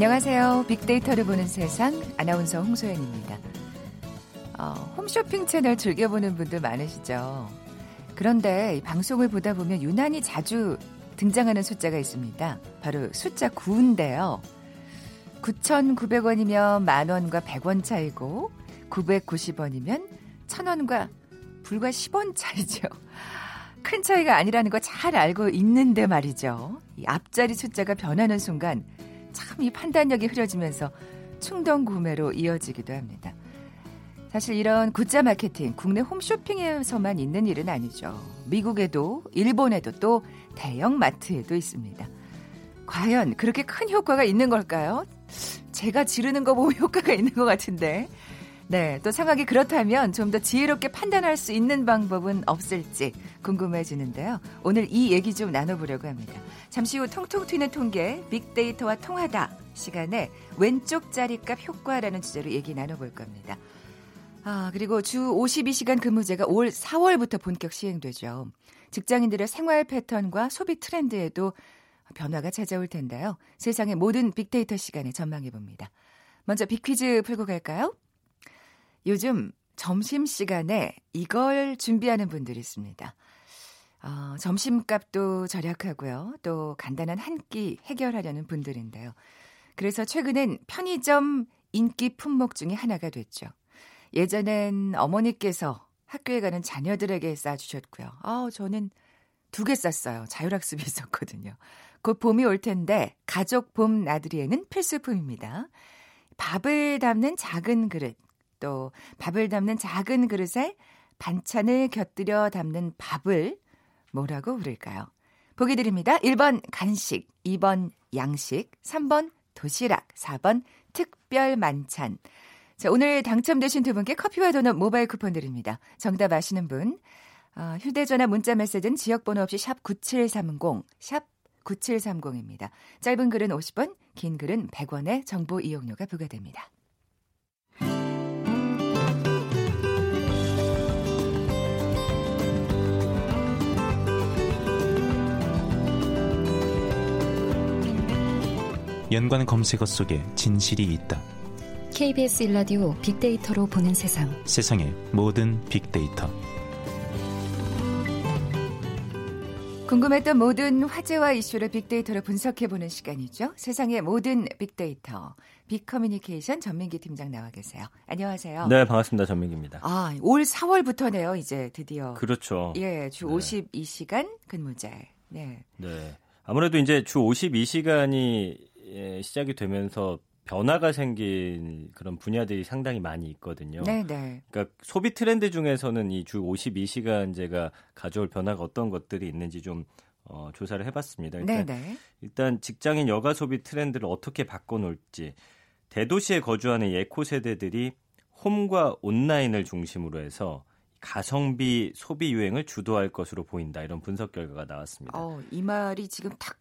안녕하세요. 빅데이터를 보는 세상 아나운서 홍소연입니다. 어, 홈쇼핑 채널 즐겨보는 분들 많으시죠? 그런데 방송을 보다 보면 유난히 자주 등장하는 숫자가 있습니다. 바로 숫자 9인데요. 9,900원이면 만원과 100원 차이고 990원이면 1,000원과 불과 10원 차이죠. 큰 차이가 아니라는 거 잘 알고 있는데 말이죠. 이 앞자리 숫자가 변하는 순간 참 이 판단력이 흐려지면서 충동 구매로 이어지기도 합니다. 사실 이런 굿자 마케팅 국내 홈쇼핑에서만 있는 일은 아니죠. 미국에도 일본에도 또 대형 마트에도 있습니다. 과연 그렇게 큰 효과가 있는 걸까요? 제가 지르는 거 보면 효과가 있는 것 같은데. 네, 또 상황이 그렇다면 좀 더 지혜롭게 판단할 수 있는 방법은 없을지 궁금해지는데요. 오늘 이 얘기 좀 나눠보려고 합니다. 잠시 후 통통 튀는 통계, 빅데이터와 통하다 시간에 왼쪽 자리값 효과라는 주제로 얘기 나눠볼 겁니다. 아, 그리고 주 52시간 근무제가 올 4월부터 본격 시행되죠. 직장인들의 생활 패턴과 소비 트렌드에도 변화가 찾아올 텐데요. 세상의 모든 빅데이터 시간에 전망해 봅니다. 먼저 빅퀴즈 풀고 갈까요? 요즘 점심시간에 이걸 준비하는 분들이 있습니다. 어, 점심값도 절약하고요. 또 간단한 한 끼 해결하려는 분들인데요. 그래서 최근엔 편의점 인기 품목 중에 하나가 됐죠. 예전엔 어머니께서 학교에 가는 자녀들에게 싸주셨고요. 아, 저는 두 개 쌌어요. 자율학습이 있었거든요. 곧 봄이 올 텐데 가족 봄 나들이에는 필수품입니다. 밥을 담는 작은 그릇, 또 밥을 담는 작은 그릇에 반찬을 곁들여 담는 밥을 뭐라고 부를까요? 보기 드립니다. 1번 간식, 2번 양식, 3번 도시락, 4번 특별 만찬. 자, 오늘 당첨되신 두 분께 커피와 도넛 모바일 쿠폰 드립니다. 정답 아시는 분, 어, 휴대전화 문자 메시지는 지역번호 없이 샵 9730, 샵 9730입니다. 짧은 글은 50원, 긴 글은 100원의 정보 이용료가 부과됩니다. 연관 검색어 속에 진실이 있다. KBS 일라디오 빅데이터로 보는 세상. 세상의 모든 빅데이터. 궁금했던 모든 화제와 이슈를 빅데이터로 분석해보는 시간이죠. 세상의 모든 빅데이터. 빅커뮤니케이션 전민기 팀장 나와 계세요. 안녕하세요. 네, 반갑습니다. 전민기입니다. 아, 올 4월부터네요, 이제 드디어. 그렇죠. 예, 주 네. 52시간 근무제. 네. 네. 아무래도 이제 주 52시간이 예, 시작이 되면서 변화가 생긴 그런 분야들이 상당히 많이 있거든요. 네, 네. 그러니까 소비 트렌드 중에서는 이 주 52시간제가 가져올 변화가 어떤 것들이 있는지 좀 어, 조사를 해봤습니다. 일단, 네, 네. 일단 직장인 여가 소비 트렌드를 어떻게 바꿔놓을지 대도시에 거주하는 예코 세대들이 홈과 온라인을 중심으로 해서 가성비 소비 유행을 주도할 것으로 보인다 이런 분석 결과가 나왔습니다. 어, 이 말이 지금 탁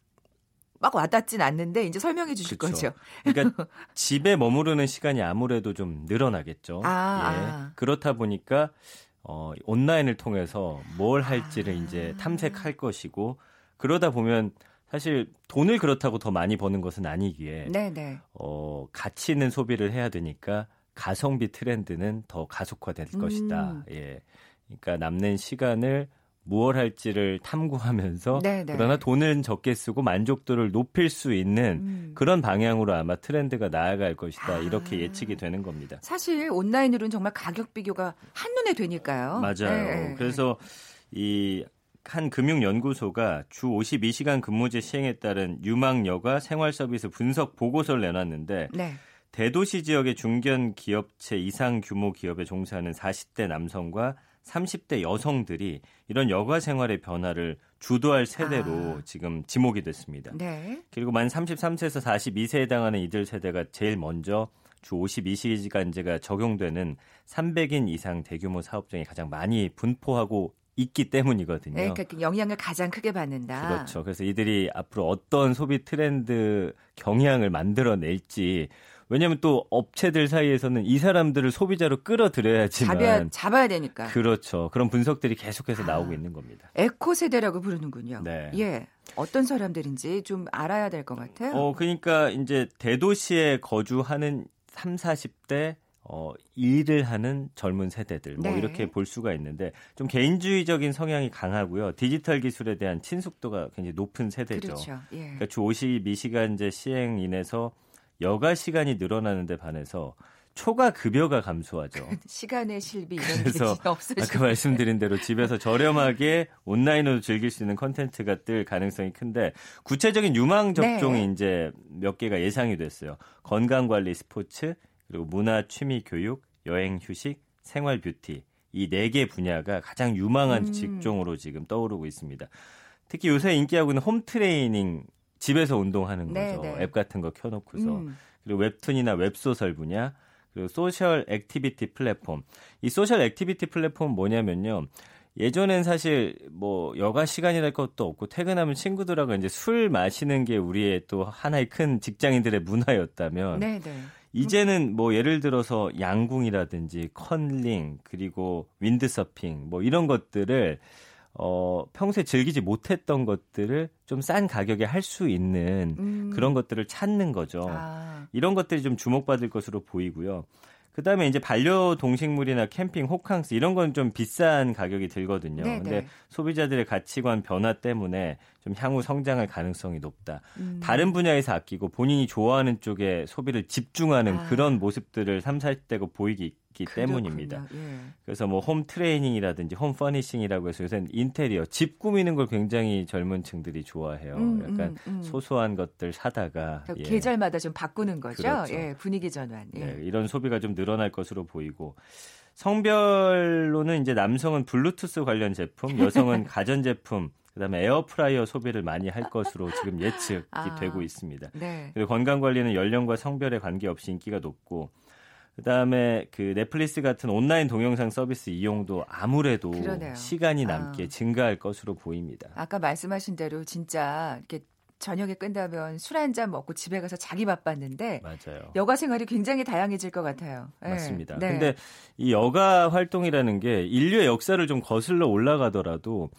막 와닿진 않는데 이제 설명해 주실 그쵸. 거죠. 그러니까 집에 머무르는 시간이 아무래도 좀 늘어나겠죠. 아, 예. 아. 그렇다 보니까 어, 온라인을 통해서 뭘 할지를 아. 이제 탐색할 것이고 그러다 보면 사실 돈을 그렇다고 더 많이 버는 것은 아니기에 네네. 어, 가치 있는 소비를 해야 되니까 가성비 트렌드는 더 가속화될 음. 것이다. 예. 그러니까 남는 시간을 무엇 할지를 탐구하면서 네네. 네. 그러나 돈은 적게 쓰고 만족도를 높일 수 있는 음. 그런 방향으로 아마 트렌드가 나아갈 것이다 아. 이렇게 예측이 되는 겁니다. 사실 온라인으로는 정말 가격 비교가 한눈에 되니까요. 맞아요. 네. 그래서 이한 금융연구소가 주 52시간 근무제 시행에 따른 유망 여가 생활 서비스 분석 보고서를 내놨는데 네. 대도시 지역의 중견 기업체 이상 규모 기업에 종사하는 40대 남성과 30대 여성들이 이런 여가 생활의 변화를 주도할 세대로 아. 지금 지목이 됐습니다. 네. 그리고 만 33세에서 42세에 해당하는 이들 세대가 제일 먼저 주 52시간제가 적용되는 300인 이상 대규모 사업장이 가장 많이 분포하고 있기 때문이거든요. 네, 그러니까 영향을 가장 크게 받는다. 그렇죠. 그래서 이들이 앞으로 어떤 소비 트렌드 경향을 만들어낼지 왜냐하면 또 업체들 사이에서는 이 사람들을 소비자로 끌어들여야지만 잡아야, 잡아야 되니까. 그렇죠. 그런 분석들이 계속해서 아, 나오고 있는 겁니다. 에코 세대라고 부르는군요. 네. 예. 어떤 사람들인지 좀 알아야 될 것 같아요. 어, 그러니까 이제 대도시에 거주하는 3, 40대 어, 일을 하는 젊은 세대들 뭐 네. 이렇게 볼 수가 있는데 좀 개인주의적인 성향이 강하고요. 디지털 기술에 대한 친숙도가 굉장히 높은 세대죠. 그렇죠. 예. 그러니까 주 52시간제 시행 인해서 여가 시간이 늘어나는데 반해서 초과 급여가 감소하죠. 시간의 실비 이런 그래서 없으시죠. 아까 말씀드린 대로 집에서 저렴하게 온라인으로 즐길 수 있는 컨텐츠가 뜰 가능성이 큰데 구체적인 유망 업종이 네. 이제 몇 개가 예상이 됐어요. 건강 관리, 스포츠, 그리고 문화, 취미, 교육, 여행, 휴식, 생활 뷰티 이 네 개 분야가 가장 유망한 음. 직종으로 지금 떠오르고 있습니다. 특히 요새 인기하고 있는 home training 집에서 운동하는 네, 거죠. 네. 앱 같은 거 켜놓고서 음. 그리고 웹툰이나 웹소설 분야 그리고 social activity 플랫폼 이 social activity 플랫폼 뭐냐면요. 예전엔 사실 뭐 여가 시간이랄 것도 없고 퇴근하면 친구들하고 이제 술 마시는 게 우리의 또 하나의 큰 직장인들의 문화였다면 네네. 네. 이제는 뭐 예를 들어서 양궁이라든지 컬링 그리고 윈드서핑 뭐 이런 것들을 어 평소에 즐기지 못했던 것들을 좀 싼 가격에 할 수 있는 음. 그런 것들을 찾는 거죠. 아. 이런 것들이 좀 주목받을 것으로 보이고요. 그 다음에 이제 반려동식물이나 캠핑, 호캉스 이런 건 좀 비싼 가격이 들거든요. 네네. 근데 소비자들의 가치관 변화 때문에 좀 향후 성장할 가능성이 높다. 음. 다른 분야에서 아끼고 본인이 좋아하는 쪽에 소비를 집중하는 아. 그런 모습들을 3, 40대가 보이기 있기 그렇군요. 때문입니다. 예. 그래서 뭐 home training이라든지 home furnishing이라고 해서 요새는 인테리어, 집 꾸미는 걸 굉장히 젊은 층들이 좋아해요. 음, 약간 음, 음. 소소한 것들 사다가 예. 계절마다 좀 바꾸는 거죠. 그렇죠. 예, 분위기 전환. 예. 네, 이런 소비가 좀 늘어날 것으로 보이고 성별로는 이제 남성은 블루투스 관련 제품, 여성은 가전 제품, 그다음에 에어프라이어 소비를 많이 할 것으로 지금 예측이 아, 되고 있습니다. 네. 그리고 건강 관리는 연령과 성별에 관계없이 인기가 높고 그다음에 그 넷플릭스 같은 온라인 동영상 서비스 이용도 아무래도 그러네요. 시간이 남게 아. 증가할 것으로 보입니다. 아까 말씀하신 대로 진짜 이렇게 저녁에 끝나면 술 한 잔 먹고 집에 가서 자기 바빴는데 맞아요. 여가 생활이 굉장히 다양해질 것 같아요. 네. 맞습니다. 네. 근데 이 여가 활동이라는 게 인류의 역사를 좀 거슬러 올라가더라도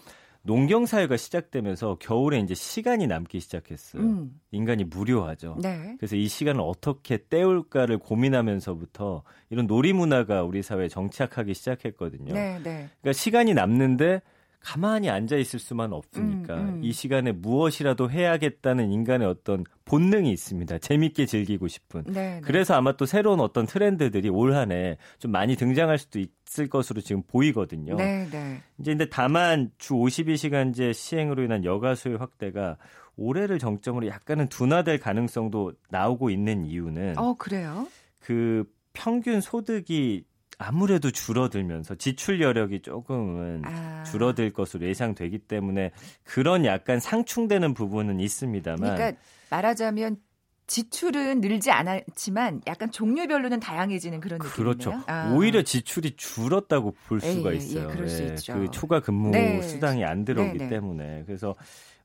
농경 사회가 시작되면서 겨울에 이제 시간이 남기 시작했어요. 음. 인간이 무료하죠. 네. 그래서 이 시간을 어떻게 때울까를 고민하면서부터 이런 놀이 문화가 우리 사회에 정착하기 시작했거든요. 네, 네. 그러니까 시간이 남는데 가만히 앉아 있을 수만 없으니까 음, 음. 이 시간에 무엇이라도 해야겠다는 인간의 어떤 본능이 있습니다. 재밌게 즐기고 싶은. 네, 네. 그래서 아마 또 새로운 어떤 트렌드들이 올 한 해 좀 많이 등장할 수도 있을 것으로 지금 보이거든요. 네, 네. 이제 근데 다만 주 52시간제 시행으로 인한 여가 수요 확대가 올해를 정점으로 약간은 둔화될 가능성도 나오고 있는 이유는 어, 그래요? 그 평균 소득이 아무래도 줄어들면서 지출 여력이 조금은 아. 줄어들 것으로 예상되기 때문에 그런 약간 상충되는 부분은 있습니다만 그러니까 말하자면 지출은 늘지 않았지만 약간 종류별로는 다양해지는 그런 느낌이네요. 그렇죠. 아. 오히려 지출이 줄었다고 볼 예, 수가 예, 있어요. 예, 예, 그 초과 근무 네. 수당이 안 들어오기 네, 네. 때문에 그래서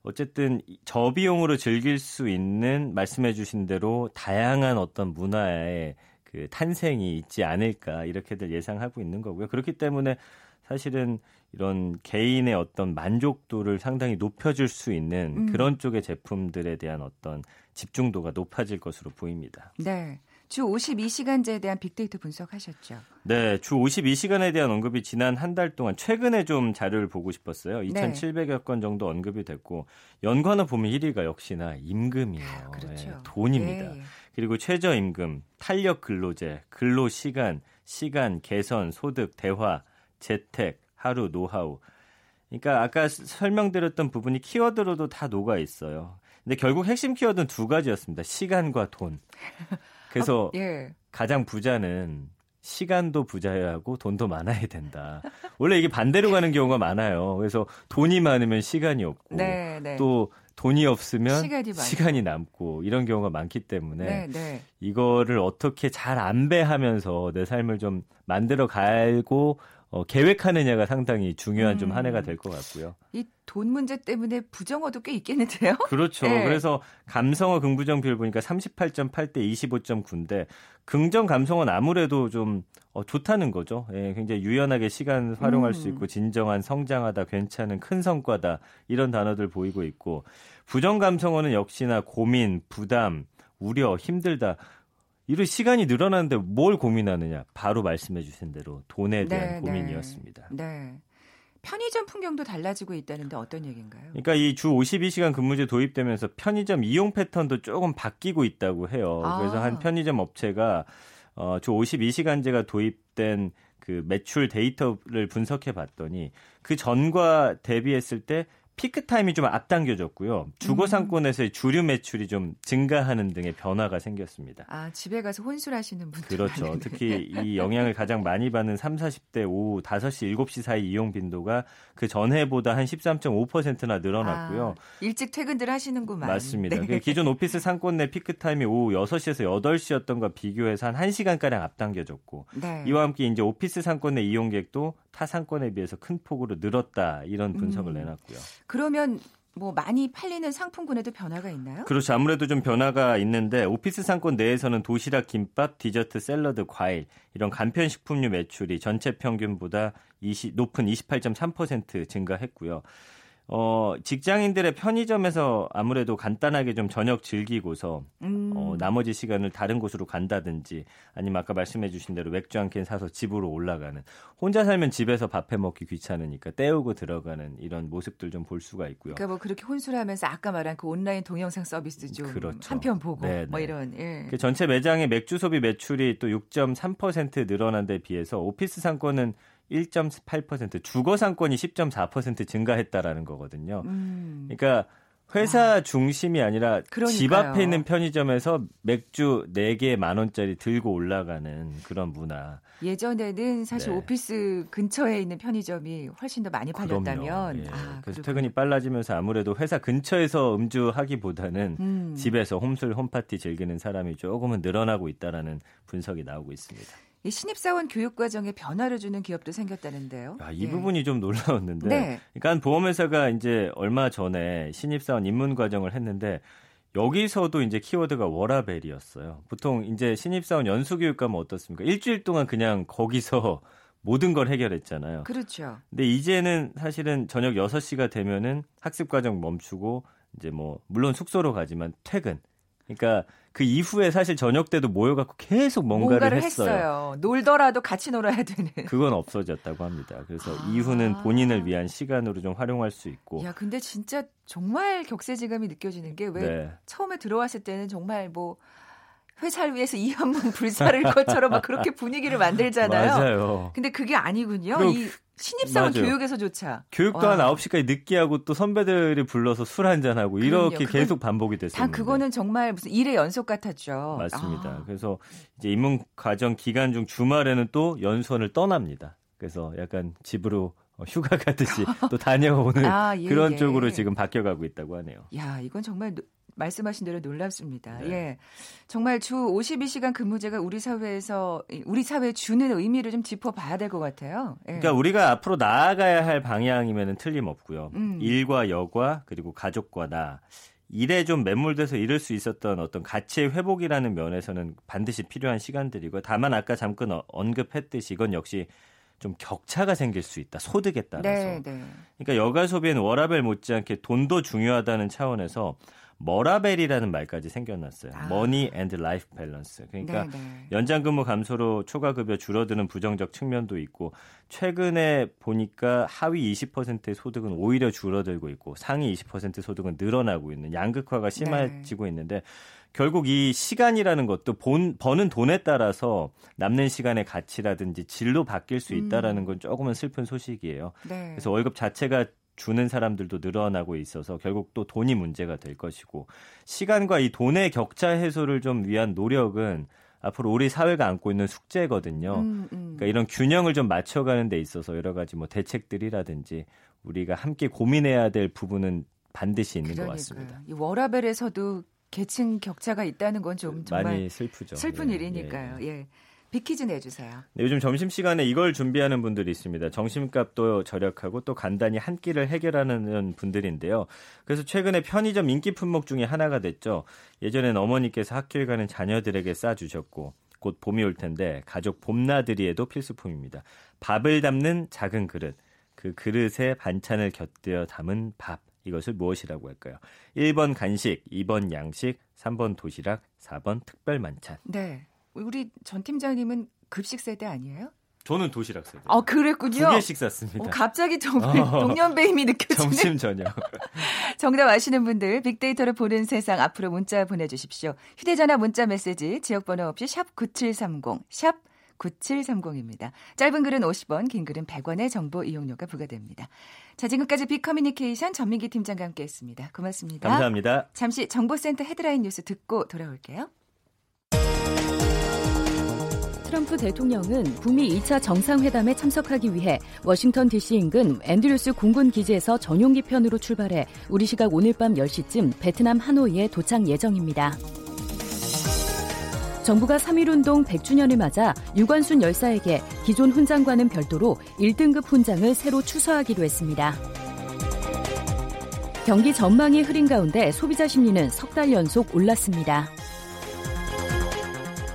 어쨌든 저비용으로 즐길 수 있는 말씀해주신 대로 다양한 어떤 문화의 그 탄생이 있지 않을까 이렇게들 예상하고 있는 거고요. 그렇기 때문에 사실은 이런 개인의 어떤 만족도를 상당히 높여줄 수 있는 음. 그런 쪽의 제품들에 대한 어떤 집중도가 높아질 것으로 보입니다. 네. 주 52시간제에 대한 빅데이터 분석하셨죠? 네, 주 52시간에 대한 언급이 지난 한 달 동안 최근에 좀 자료를 보고 싶었어요. 2,700여 건 정도 언급이 됐고 연관어 보면 1위가 역시나 임금이에요. 아, 그렇죠. 네, 돈입니다. 예. 그리고 최저임금, 탄력 근로제, 근로 시간, 시간 개선, 소득, 대화, 재택, 하루, 노하우. 그러니까 아까 설명드렸던 부분이 키워드로도 다 녹아 있어요. 근데 결국 핵심 키워드는 두 가지였습니다. 시간과 돈. 그래서 아, 예. 가장 부자는 시간도 부자여야 하고 돈도 많아야 된다. 원래 이게 반대로 가는 경우가 많아요. 그래서 돈이 많으면 시간이 없고 네, 네. 또 돈이 없으면 시간이, 시간이, 남고 이런 경우가 많기 때문에 네, 네. 이거를 어떻게 잘 안배하면서 내 삶을 좀 만들어 가고 어, 계획하느냐가 상당히 중요한 음. 좀한 해가 될 것 같고요. 이 돈 문제 때문에 부정어도 꽤 있겠는데요? 그렇죠. 네. 그래서 감성어 긍부정 비율 보니까 38.8대 25.9인데 긍정 감성은 아무래도 좀 어, 좋다는 거죠. 예, 굉장히 유연하게 시간 활용할 음. 수 있고 진정한 성장하다, 괜찮은 큰 성과다 이런 단어들 보이고 있고 부정 감성어는 역시나 고민, 부담, 우려, 힘들다. 이런 시간이 늘어나는데 뭘 고민하느냐? 바로 말씀해 주신 대로 돈에 대한 네, 고민이었습니다. 네. 네. 편의점 풍경도 달라지고 있다는데 어떤 얘기인가요? 그러니까 이 주 52시간 근무제 도입되면서 편의점 이용 패턴도 조금 바뀌고 있다고 해요. 아. 그래서 한 편의점 업체가 어, 주 52시간제가 도입된 그 매출 데이터를 분석해 봤더니 그 전과 대비했을 때 피크 타임이 좀 앞당겨졌고요. 주거 음. 상권에서의 주류 매출이 좀 증가하는 등의 변화가 생겼습니다. 아, 집에 가서 혼술하시는 분들 그렇죠. 많은데. 특히 이 영향을 가장 많이 받는 3, 40대 오후 5시, 7시 사이 이용 빈도가 그 전해보다 한 13.5%나 늘어났고요. 아, 일찍 퇴근들 하시는구만. 맞습니다. 네. 그 기존 오피스 상권 내 피크 타임이 오후 6시에서 8시였던 것 비교해서 한 1시간가량 앞당겨졌고 네. 이와 함께 이제 오피스 상권 내 이용객도 타 상권에 비해서 큰 폭으로 늘었다 이런 분석을 음. 내놨고요. 그러면 뭐 많이 팔리는 상품군에도 변화가 있나요? 그렇죠. 아무래도 좀 변화가 있는데 오피스 상권 내에서는 도시락, 김밥, 디저트, 샐러드, 과일 이런 간편 식품류 매출이 전체 평균보다 20, 높은 28.3% 증가했고요. 어, 직장인들의 편의점에서 아무래도 간단하게 좀 저녁 즐기고서 음. 어, 나머지 시간을 다른 곳으로 간다든지 아니면 아까 말씀해 주신 대로 맥주 한 캔 사서 집으로 올라가는 혼자 살면 집에서 밥해 먹기 귀찮으니까 때우고 들어가는 이런 모습들 좀 볼 수가 있고요. 그러니까 뭐 그렇게 혼술하면서 아까 말한 그 온라인 동영상 서비스 좀 그렇죠. 한편 보고 네네. 뭐 네. 이런 예. 그 전체 매장의 맥주 소비 매출이 또 6.3% 늘어난 데 비해서 오피스 상권은 1.8% 주거 상권이 10.4% 증가했다라는 거거든요. 음. 그러니까 회사 아. 중심이 아니라 그러니까요. 집 앞에 있는 편의점에서 맥주 4개 만 원짜리 들고 올라가는 그런 문화. 예전에는 사실 네. 오피스 근처에 있는 편의점이 훨씬 더 많이 팔렸다면 예. 아, 그래서 퇴근이 빨라지면서 아무래도 회사 근처에서 음주하기보다는 음. 집에서 홈술 홈파티 즐기는 사람이 조금은 늘어나고 있다라는 분석이 나오고 있습니다. 이 신입사원 교육 과정에 변화를 주는 기업도 생겼다는데요. 아, 이 예. 부분이 좀 놀라웠는데. 네. 그러니까 보험회사가 이제 얼마 전에 신입사원 입문 과정을 했는데 여기서도 이제 키워드가 워라벨이었어요. 보통 이제 신입사원 연수교육 가면 어떻습니까? 일주일 동안 그냥 거기서 모든 걸 해결했잖아요. 그렇죠. 근데 이제는 사실은 저녁 6시가 되면은 학습 과정 멈추고 이제 뭐 물론 숙소로 가지만 퇴근. 그러니까 그 이후에 사실 저녁 때도 모여갖고 계속 뭔가를, 뭔가를 했어요. 했어요. 놀더라도 같이 놀아야 되는. 그건 없어졌다고 합니다. 그래서 아. 이후는 본인을 위한 시간으로 좀 활용할 수 있고. 야, 근데 진짜 정말 격세지감이 느껴지는 게왜 네. 처음에 들어왔을 때는 정말 뭐 회사를 위해서 이한문 불사를 것처럼 막 그렇게 분위기를 만들잖아요. 맞아요. 근데 그게 아니군요. 이 신입사원 맞아요. 교육에서조차. 교육도 와. 한 9시까지 늦게 하고 또 선배들이 불러서 술 한잔 하고 이렇게 계속 반복이 됐어요. 다 그거는 정말 무슨 일의 연속 같았죠. 맞습니다. 아. 그래서 이제 입문 과정 기간 중 주말에는 또 연수원을 떠납니다. 그래서 약간 집으로 휴가 가듯이 또 다녀오는 아, 예, 그런 예. 쪽으로 지금 바뀌어가고 있다고 하네요. 야, 이건 정말 말씀하신 대로 놀랍습니다. 네. 예. 정말 주 52시간 근무제가 우리 사회에서 우리 사회에 주는 의미를 좀 짚어 봐야 될 것 같아요. 예. 그러니까 우리가 앞으로 나아가야 할 방향이면 틀림없고요. 음. 일과 여과 그리고 가족과 나 일에 좀 매몰돼서 잃을 수 있었던 어떤 가치의 회복이라는 면에서는 반드시 필요한 시간들이고 다만 아까 잠깐 어, 언급했듯이 이건 역시 좀 격차가 생길 수 있다. 소득에 따라서. 네, 네. 그러니까 여가 소비는 워라벨 못지않게 돈도 중요하다는 차원에서 머라벨이라는 말까지 생겨났어요. 아. Money and Life Balance. 그러니까 네네. 네. 연장 근무 감소로 초과 급여 줄어드는 부정적 측면도 있고 최근에 보니까 하위 20%의 소득은 오히려 줄어들고 있고 상위 20% 소득은 늘어나고 있는 양극화가 심해지고 네. 있는데 결국 이 시간이라는 것도 본, 버는 돈에 따라서 남는 시간의 가치라든지 질로 바뀔 수 있다라는 음. 건 조금은 슬픈 소식이에요. 네. 그래서 월급 자체가 주는 사람들도 늘어나고 있어서 결국 또 돈이 문제가 될 것이고 시간과 이 돈의 격차 해소를 좀 위한 노력은 앞으로 우리 사회가 안고 있는 숙제거든요. 음, 음. 그러니까 이런 균형을 좀 맞춰가는 데 있어서 여러 가지 뭐 대책들이라든지 우리가 함께 고민해야 될 부분은 반드시 있는 그러니까요. 것 같습니다. 이 워라벨에서도 계층 격차가 있다는 건 좀 정말 많이 슬프죠. 슬픈 예, 일이니까요. 예. 예. 빅퀴즈 내주세요. 네, 요즘 점심 시간에 이걸 준비하는 분들이 있습니다. 점심값도 절약하고 또 간단히 한 끼를 해결하는 분들인데요. 그래서 최근에 편의점 인기 품목 중에 하나가 됐죠. 예전엔 어머니께서 학교에 가는 자녀들에게 싸주셨고 곧 봄이 올 텐데 가족 봄나들이에도 필수품입니다. 밥을 담는 작은 그릇. 그 그릇에 반찬을 곁들여 담은 밥. 이것을 무엇이라고 할까요? 1번 간식, 2번 양식, 3번 도시락, 4번 특별 만찬. 네. 우리 전 팀장님은 급식 세대 아니에요? 저는 도시락 세대. 아, 그랬군요. 두 개씩 샀습니다. 어, 갑자기 정말 어, 동년배임이 느껴지네. 점심 저녁. 정답 아시는 분들 빅데이터를 보는 세상 앞으로 문자 보내주십시오. 휴대전화 문자 메시지 지역번호 없이 샵 9730, 샵 9730입니다. 짧은 글은 50원, 긴 글은 100원의 정보 이용료가 부과됩니다. 자, 지금까지 빅커뮤니케이션 전민기 팀장과 함께했습니다. 고맙습니다. 감사합니다. 잠시 정보센터 헤드라인 뉴스 듣고 돌아올게요. 트럼프 대통령은 북미 2차 정상회담에 참석하기 위해 워싱턴 DC 인근 앤드류스 공군 기지에서 전용기 편으로 출발해 우리 시각 오늘 밤 10시쯤 베트남 하노이에 도착 예정입니다. 정부가 3.1운동 100주년을 맞아 유관순 열사에게 기존 훈장과는 별도로 1등급 훈장을 새로 추서하기로 했습니다. 경기 전망이 흐린 가운데 소비자 심리는 석 달 연속 올랐습니다.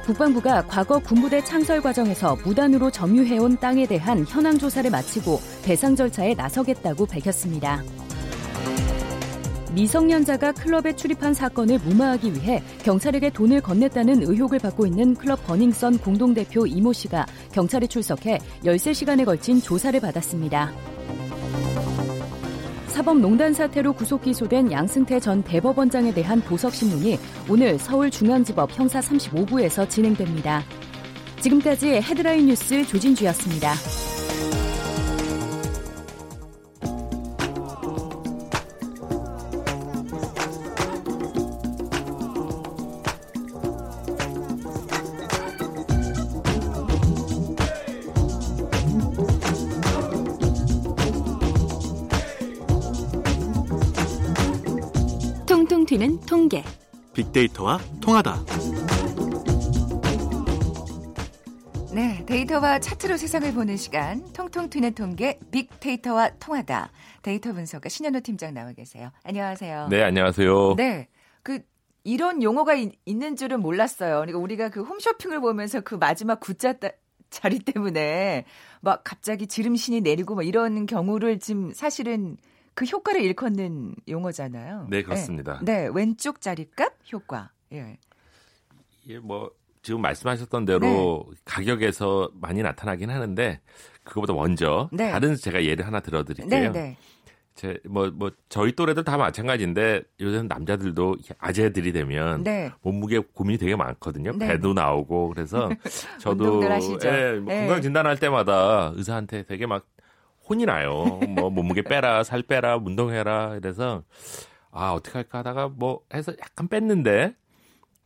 국방부가 과거 군부대 창설 과정에서 무단으로 점유해온 땅에 대한 현황 조사를 마치고 배상 절차에 나서겠다고 밝혔습니다. 미성년자가 클럽에 출입한 사건을 무마하기 위해 경찰에게 돈을 건넸다는 의혹을 받고 있는 클럽 버닝썬 공동대표 이모 씨가 경찰에 출석해 13시간에 걸친 조사를 받았습니다. 사법농단 사태로 구속 기소된 양승태 전 대법원장에 대한 보석신문이 오늘 서울중앙지법 형사 35부에서 진행됩니다. 지금까지 헤드라인 뉴스 조진주였습니다. 통계. 빅데이터와 통하다. 네, 데이터와 차트로 세상을 보는 시간 통통 튀는 통계 빅데이터와 통하다. 데이터 분석가 신현호 팀장 나와 계세요. 안녕하세요. 네, 안녕하세요. 네. 그 이런 용어가 있, 는 줄은 몰랐어요. 그러니까 우리가 그 홈쇼핑을 보면서 그 마지막 구자 자리 때문에 막 갑자기 지름신이 내리고 막 이런 경우를 지금 사실은 그 효과를 일컫는 용어잖아요. 네, 그렇습니다. 네, 네 왼쪽 자리값 효과. 예. 예, 뭐 지금 말씀하셨던 대로 네. 가격에서 많이 나타나긴 하는데 그거보다 먼저 네. 다른 제가 예를 하나 들어드릴게요. 네, 네. 제, 뭐, 뭐, 저희 또래들 다 마찬가지인데 요즘 남자들도 아재들이 되면 네. 몸무게 고민이 되게 많거든요. 네. 배도 나오고 그래서 저도 예, 뭐 네. 건강 진단할 때마다 의사한테 되게 막 혼이 나요. 뭐 몸무게 빼라, 살 빼라, 운동해라. 이래서 아 어떻게 할까 하다가 뭐 해서 약간 뺐는데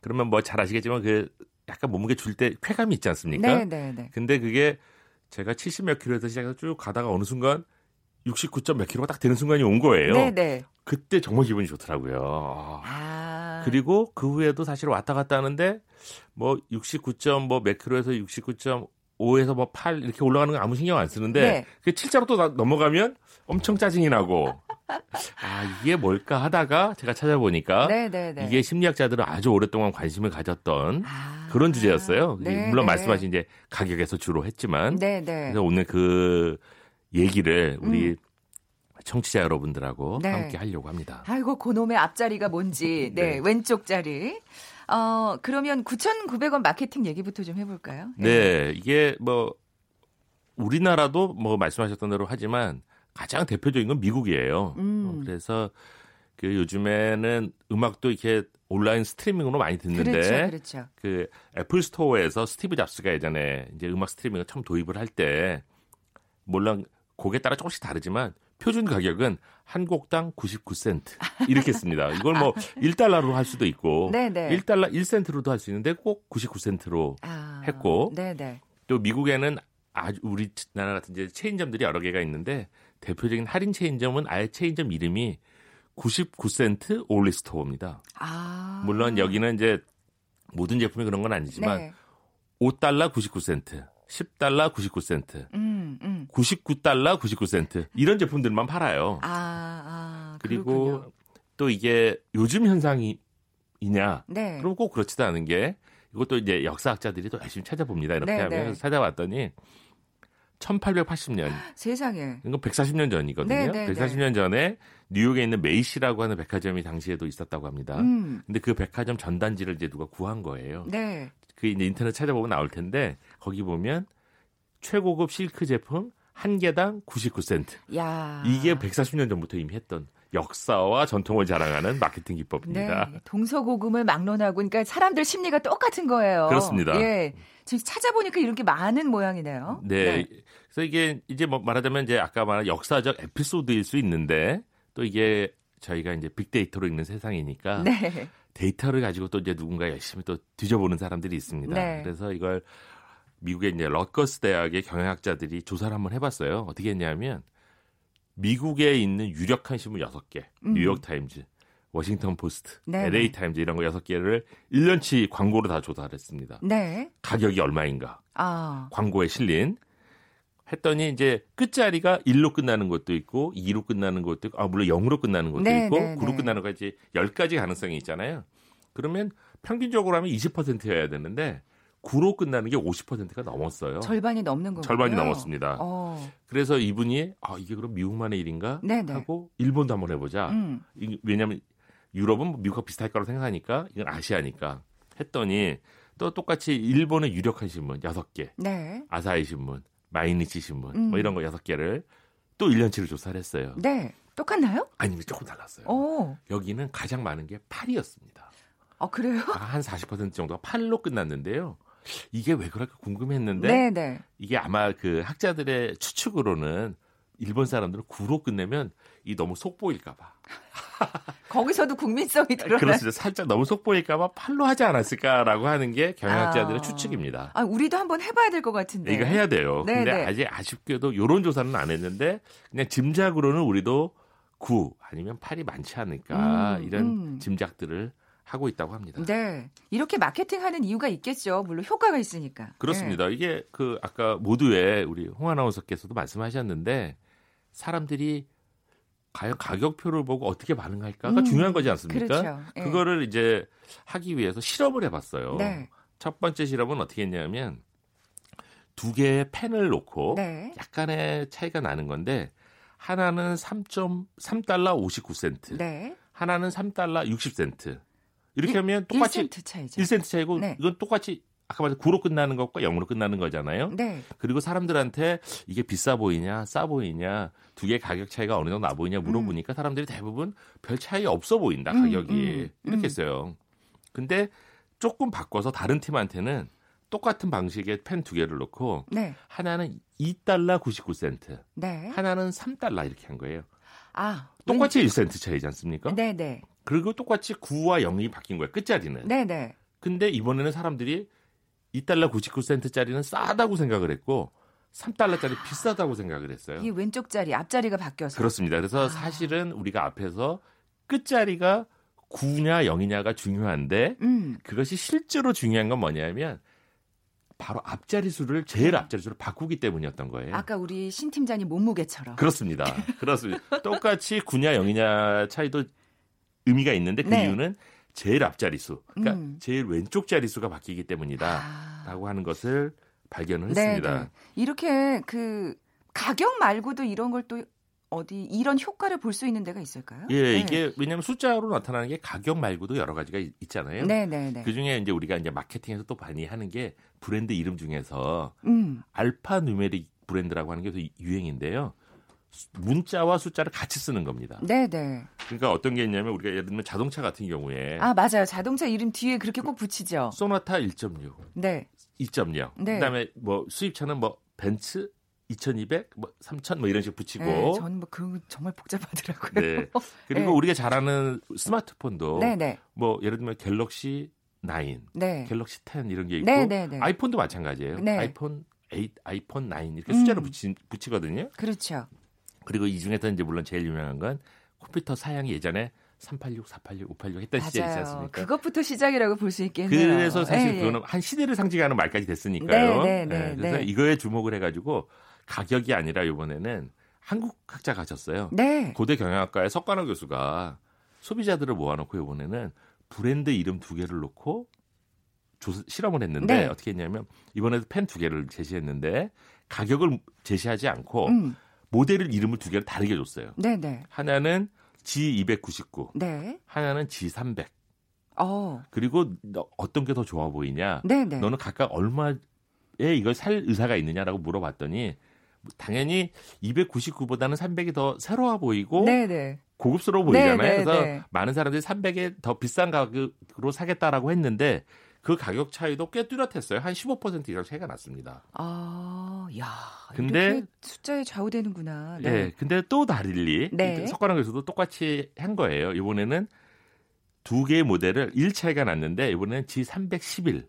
그러면 뭐 잘 아시겠지만 그 약간 몸무게 줄 때 쾌감이 있지 않습니까? 네, 네, 네. 근데 그게 제가 70 몇 킬로에서 시작해서 쭉 가다가 어느 순간 69점 몇 킬로가 딱 되는 순간이 온 거예요. 네, 네. 그때 정말 기분이 좋더라고요. 아. 그리고 그 후에도 사실 왔다 갔다 하는데 뭐 69점 뭐몇 킬로에서 69점 5에서 뭐 8 이렇게 올라가는 거 아무 신경 안 쓰는데 네. 그 7자로 또 넘어가면 엄청 짜증이 나고 아 이게 뭘까 하다가 제가 찾아보니까 네, 네, 네. 이게 심리학자들은 아주 오랫동안 관심을 가졌던 아, 그런 주제였어요. 네, 물론 네. 말씀하신 이제 가격에서 주로 했지만 그래서 오늘 그 얘기를 우리 음. 청취자 여러분들하고 함께 하려고 합니다. 아이고 고놈의 앞자리가 뭔지 네, 왼쪽 자리 어, 그러면 9,900원 마케팅 얘기부터 좀 해볼까요? 네. 네, 이게 뭐, 우리나라도 뭐 말씀하셨던 대로 하지만 가장 대표적인 건 미국이에요. 음. 어, 그래서 그 요즘에는 음악도 이렇게 온라인 스트리밍으로 많이 듣는데 그렇죠, 그렇죠. 그 애플 스토어에서 스티브 잡스가 예전에 이제 음악 스트리밍을 처음 도입을 할 때 물론 곡에 따라 조금씩 다르지만 표준 가격은 한 곡당 99센트 이렇게 씁니다. 이걸 뭐 1달러로 할 수도 있고 네네. 1달러 1센트로도 할 수 있는데 꼭 99센트로 아, 했고 네네. 또 미국에는 아주 우리나라 같은 이제 체인점들이 여러 개가 있는데 대표적인 할인 체인점은 아예 체인점 이름이 99센트 올리스토어입니다. 아. 물론 여기는 이제 모든 제품이 그런 건 아니지만 네. 5달러 99센트, 10달러 99센트, 음, 음. 99달러 99센트 이런 제품들만 팔아요. 아, 아 그리고 그렇군요. 또 이게 요즘 현상이냐? 네. 그럼 꼭 그렇지도 않은 게 이것도 이제 역사학자들이 또 열심히 찾아봅니다. 이렇게 네, 하면 네. 찾아봤더니 1880년. 세상에. 이거 140년 전이거든요. 네, 네, 140년 전에 뉴욕에 있는 메이시라고 하는 백화점이 당시에도 있었다고 합니다. 음. 근데 그 백화점 전단지를 이제 누가 구한 거예요. 네. 그 이제 인터넷 찾아보면 나올 텐데 거기 보면 최고급 실크 제품 한 개당 99센트. 야. 이게 140년 전부터 이미 했던 역사와 전통을 자랑하는 마케팅 기법입니다. 네, 동서고금을 막론하고 그러니까 사람들 심리가 똑같은 거예요. 그렇습니다. 예. 지금 찾아보니까 이렇게 많은 모양이네요. 네. 네. 그래서 이게 이제 뭐 말하자면 이제 아까 말한 역사적 에피소드일 수 있는데 또 이게 저희가 이제 빅데이터로 읽는 세상이니까 네. 데이터를 가지고 또 이제 누군가 열심히 또 뒤져보는 사람들이 있습니다. 네. 그래서 이걸 미국의 이제 러커스 대학의 경영학자들이 조사를 한번 해봤어요. 어떻게 했냐면 미국에 있는 유력한 신문 6개, 음. 뉴욕 타임즈, 워싱턴 포스트, 네 LA 타임즈 이런 거 6개를 1년치 광고로 다 조사를 했습니다. 네. 가격이 얼마인가? 아. 광고에 실린 했더니 이제 끝자리가 1로 끝나는 것도 있고 2로 끝나는 것도 있고 아 물론 0으로 끝나는 것도 네, 있고 네, 9로 네. 끝나는 거지 10가지 가능성이 있잖아요. 그러면 평균적으로 하면 20%여야 되는데 9로 끝나는 게 50%가 넘었어요. 절반이 넘는 거예요. 절반이 넘었습니다. 어. 그래서 이분이 아 이게 그럼 미국만의 일인가 네네. 하고 일본도 한번 해보자. 음. 왜냐하면 유럽은 뭐 미국과 비슷할 거라고 생각하니까 이건 아시아니까 했더니 또 똑같이 일본의 유력한 신문 6개, 네. 아사히 신문, 마이니치 신문 음. 뭐 이런 거 6개를 또 1년치를 조사를 했어요. 네. 똑같나요? 아니, 조금 달랐어요. 오. 여기는 가장 많은 게 8이었습니다. 아, 그래요? 한 40% 정도가 8로 끝났는데요. 이게 왜 그럴까 궁금했는데 네네. 네. 이게 아마 그 학자들의 추측으로는 일본 사람들은 구로 끝내면 이 너무 속보일까봐. 거기서도 국민성이 드러나. 그렇습니다. 살짝 너무 속보일까봐 팔로 하지 않았을까라고 하는 게 경영학자들의 아. 추측입니다. 아, 우리도 한번 해봐야 될 것 같은데. 이거 해야 돼요. 네네. 근데 네. 아직 아쉽게도 이런 조사는 안 했는데 그냥 짐작으로는 우리도 구 아니면 팔이 많지 않을까 음, 이런 음. 짐작들을 하고 있다고 합니다. 네. 이렇게 마케팅하는 이유가 있겠죠. 물론 효과가 있으니까. 그렇습니다. 네. 이게 그 아까 모두의 우리 홍 아나운서께서도 말씀하셨는데 사람들이 과연 가격표를 보고 어떻게 반응할까가 음, 중요한 거지 않습니까? 그렇죠. 네. 그거를 이제 하기 위해서 실험을 해봤어요. 네. 첫 번째 실험은 어떻게 했냐면 두 개의 펜을 놓고 네. 약간의 차이가 나는 건데 하나는 3.3달러 59센트, 네. 하나는 3달러 60센트. 이렇게 1, 하면 똑같이 1센트 차이죠. 1센트 차이고 네. 이건 똑같이 아까 말한 9로 끝나는 것과 0으로 끝나는 거잖아요. 네. 그리고 사람들한테 이게 비싸 보이냐, 싸 보이냐, 두 개 가격 차이가 어느 정도 나 보이냐 물어보니까 음. 사람들이 대부분 별 차이 없어 보인다, 음, 가격이. 음, 음, 이렇게 했어요. 근데 조금 바꿔서 다른 팀한테는 똑같은 방식의 펜 두 개를 놓고 네. 하나는 2달러 99센트, 네. 하나는 3달러 이렇게 한 거예요. 아, 똑같이 왠지... 1센트 차이지 않습니까? 네, 네. 그리고 똑같이 9와 0이 바뀐 거예요. 끝자리는. 네, 네. 근데 이번에는 사람들이 2달러 99센트짜리는 싸다고 생각을 했고 3달러짜리 비싸다고 생각을 했어요. 이 왼쪽 자리, 앞자리가 바뀌어서. 그렇습니다. 그래서 아. 사실은 우리가 앞에서 끝자리가 9냐 0이냐가 중요한데 음. 그것이 실제로 중요한 건 뭐냐면 바로 앞자리 수를 제일 네. 앞자리 수를 바꾸기 때문이었던 거예요. 아까 우리 신 팀장님 몸무게처럼. 그렇습니다. 그렇습니다. 똑같이 9냐 0이냐 차이도 의미가 있는데 그 네. 이유는 제일 앞자리수, 그러니까 음. 제일 왼쪽 자리수가 바뀌기 때문이다라고 아. 하는 것을 발견을 네, 했습니다. 네. 이렇게 그 가격 말고도 이런 걸 또 어디 이런 효과를 볼 수 있는 데가 있을까요? 예, 네. 이게 왜냐하면 숫자로 나타나는 게 가격 말고도 여러 가지가 있잖아요. 네, 네, 네. 그 중에 이제 우리가 이제 마케팅에서 또 많이 하는 게 브랜드 이름 중에서 음. 알파 누메릭 브랜드라고 하는 게 유행인데요. 문자와 숫자를 같이 쓰는 겁니다. 네, 네. 그러니까 어떤 게 있냐면 우리가 예를 들면 자동차 같은 경우에 아, 맞아요. 자동차 이름 뒤에 그렇게 꼭 붙이죠. 소나타 1.6. 네. 2.0. 네. 그다음에 뭐 수입차는 뭐 벤츠 2200, 뭐 3000, 뭐 이런 식으로 붙이고. 네, 저는 뭐그 정말 복잡하더라고요. 네. 그리고 네. 우리가 잘 아는 스마트폰도 네, 네. 뭐 예를 들면 갤럭시 9, 네. 갤럭시 10 이런 게 있고 네, 네, 네. 아이폰도 마찬가지예요. 네. 아이폰 8, 아이폰 9 이렇게 숫자를 음. 붙이, 붙이거든요. 그렇죠. 그리고 이 중에서 이제 물론 제일 유명한 건 컴퓨터 사양이 예전에 386, 486, 586 했던 맞아요. 시절이 있지 않습니까? 그것부터 시작이라고 볼 수 있겠네요. 그래서 사실 예, 예. 그거는 한 시대를 상징하는 말까지 됐으니까요. 네, 네, 네, 네, 그래서 이거에 주목을 해가지고 가격이 아니라 이번에는 한국 학자 가셨어요. 네. 고대 경영학과의 석관호 교수가 소비자들을 모아놓고 이번에는 브랜드 이름 두 개를 놓고 조사, 실험을 했는데 네. 어떻게 했냐면 이번에도 펜 두 개를 제시했는데 가격을 제시하지 않고 음. 모델을 이름을 두 개를 다르게 줬어요. 네네. 네. 하나는 G299, 네. 하나는 G300. 어. 그리고 어떤 게 더 좋아 보이냐? 네네. 네. 너는 각각 얼마에 이걸 살 의사가 있느냐라고 물어봤더니 당연히 299보다는 300이 더 새로워 보이고 네네. 고급스러워 보이잖아요. 네네. 그래서 많은 사람들이 300에 더 비싼 가격으로 사겠다라고 했는데 그 가격 차이도 꽤 뚜렷했어요. 한 15% 이상 차이가 났습니다. 아, 야. 근데 숫자에 좌우되는구나. 네. 네 근데 또 다르리 네. 석관학에서도 똑같이 한 거예요. 이번에는 두 개의 모델을 1 차이가 났는데 이번에는 G311,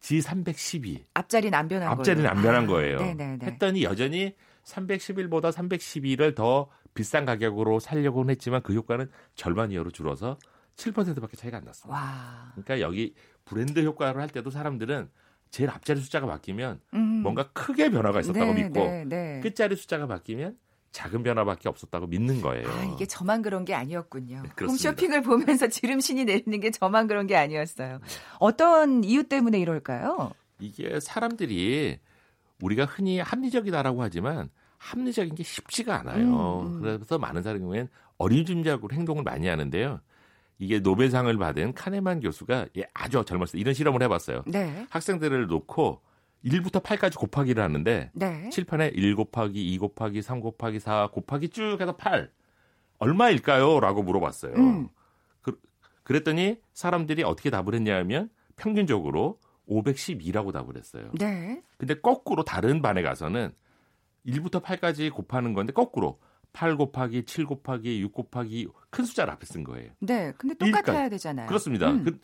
G312. 앞자리는 안 변한 거예요. 앞자리는 안 변한 아, 거예요. 네네네. 했더니 여전히 311보다 312를 더 비싼 가격으로 살려고는 했지만 그 효과는 절반 이하로 줄어서 7%밖에 차이가 안 났어요. 와. 그러니까 여기 브랜드 효과를 할 때도 사람들은 제일 앞자리 숫자가 바뀌면 음. 뭔가 크게 변화가 있었다고 네, 믿고 네, 네. 끝자리 숫자가 바뀌면 작은 변화밖에 없었다고 믿는 거예요. 아, 이게 저만 그런 게 아니었군요. 네, 홈쇼핑을 보면서 지름신이 내리는 게 저만 그런 게 아니었어요. 어떤 이유 때문에 이럴까요? 이게 사람들이 우리가 흔히 합리적이다라고 하지만 합리적인 게 쉽지가 않아요. 음, 음. 그래서 많은 사람 경우에는 어림짐작으로 행동을 많이 하는데요. 이게 노벨상을 받은 카네만 교수가 예, 아주 젊었을 때 이런 실험을 해봤어요. 네. 학생들을 놓고 1부터 8까지 곱하기를 하는데 네. 칠판에 1 곱하기 2 곱하기 3 곱하기 4 곱하기 쭉 해서 8 얼마일까요? 라고 물어봤어요. 음. 그, 그랬더니 사람들이 어떻게 답을 했냐면 평균적으로 512라고 답을 했어요. 네. 근데 거꾸로 다른 반에 가서는 1부터 8까지 곱하는 건데 거꾸로 8 곱하기 7 곱하기 6 곱하기 큰 숫자를 앞에 쓴 거예요. 네. 근데 똑같아야 1까지. 되잖아요. 그렇습니다. 음. 그,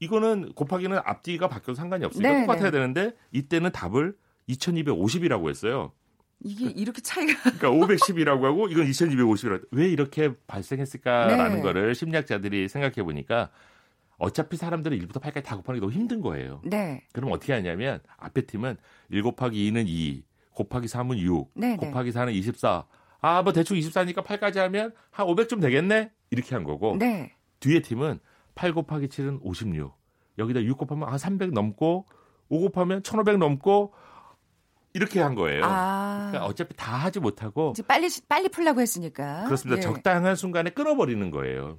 이거는 곱하기는 앞뒤가 바뀌어도 상관이 없으니까 네, 똑같아야 네. 되는데 이때는 답을 2250이라고 했어요. 이게 이렇게 차이가 그러니까 510이라고 하고 이건 2250이라고 왜 이렇게 발생했을까라는 네. 거를 심리학자들이 생각해 보니까 어차피 사람들은 1부터 8까지 다 곱하는 게 너무 힘든 거예요. 네. 그럼 어떻게 하냐면 앞에 팀은 1 곱하기 2는 2, 곱하기 3은 6, 네, 곱하기 4는 24. 아, 뭐 대충 24니까 8까지 하면 한 500좀 되겠네? 이렇게 한 거고. 네. 뒤에 팀은 8 곱하기 7은 56. 여기다 6 곱하면 아, 300 넘고 5 곱하면 1500 넘고 이렇게 한 거예요. 아. 그러니까 어차피 다 하지 못하고 이제 빨리 빨리 풀라고 했으니까. 그렇습니다. 예. 적당한 순간에 끊어버리는 거예요.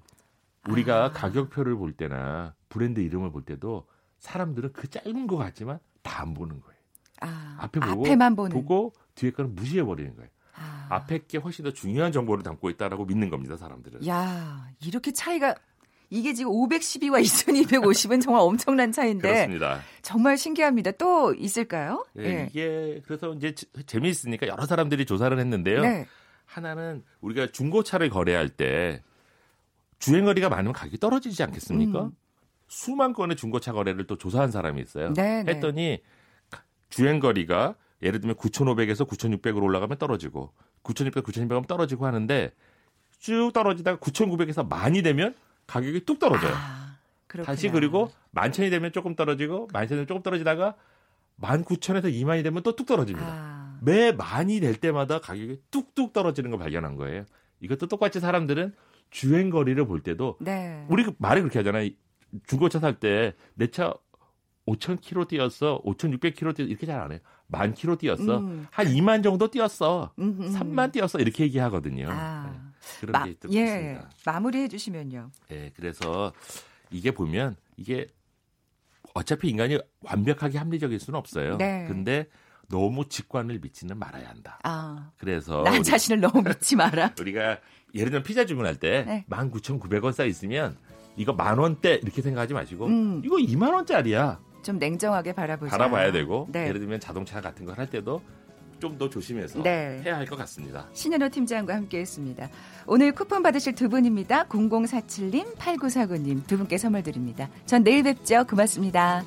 우리가 아. 가격표를 볼 때나 브랜드 이름을 볼 때도 사람들은 그 짧은 것 같지만 다 안 보는 거예요. 아. 앞에 보고 앞에만 보는. 보고 뒤에 거는 무시해 버리는 거예요. 아. 앞에 게 훨씬 더 중요한 정보를 담고 있다라고 믿는 겁니다, 사람들은. 야, 이렇게 차이가 이게 지금 512와 2250은 정말 엄청난 차이인데 그렇습니다. 정말 신기합니다. 또 있을까요? 네, 네. 이게 그래서 이제 재미있으니까 여러 사람들이 조사를 했는데요. 네. 하나는 우리가 중고차를 거래할 때 주행거리가 많으면 가격이 떨어지지 않겠습니까? 음. 수만 건의 중고차 거래를 또 조사한 사람이 있어요. 네, 네. 했더니 주행거리가 예를 들면 9,500에서 9,600으로 올라가면 떨어지고 9,600, 9,200하면 떨어지고 하는데 쭉 떨어지다가 9,900에서 많이 되면 가격이 뚝 떨어져요. 아, 다시 그리고 만천이 되면 조금 떨어지고 만천이 되면 조금 떨어지다가 만 구천에서 이만이 되면 또 뚝 떨어집니다. 아. 매 만이 될 때마다 가격이 뚝뚝 떨어지는 걸 발견한 거예요. 이것도 똑같이 사람들은 주행 거리를 볼 때도 네. 우리 그 말이 그렇게 하잖아요. 중고차 살 때 내 차 5,000km 뛰었어, 5,600km 뛰었어 이렇게 잘 안 해요. 만 킬로 뛰었어. 음. 한 2만 정도 뛰었어. 음흠. 3만 뛰었어. 이렇게 얘기하거든요. 아. 네. 그런 마, 게 있습니다. 예, 마무리해 주시면요. 예, 그래서 이게 보면 이게 어차피 인간이 완벽하게 합리적일 수는 없어요. 네. 근데 너무 직관을 믿지는 말아야 한다. 아, 그래서 나 자신을 너무 믿지 마라. 우리가 예를 들면 피자 주문할 때 네. 19,900원 쌓여 있으면 이거 만 원대 이렇게 생각하지 마시고 음. 이거 2만 원짜리야. 좀 냉정하게 바라보자. 바라봐야 되고 네. 예를 들면 자동차 같은 걸 할 때도 좀 더 조심해서 네. 해야 할 것 같습니다. 신현호 팀장과 함께했습니다. 오늘 쿠폰 받으실 두 분입니다. 0047님, 8949님 두 분께 선물 드립니다. 전 내일 뵙죠. 고맙습니다.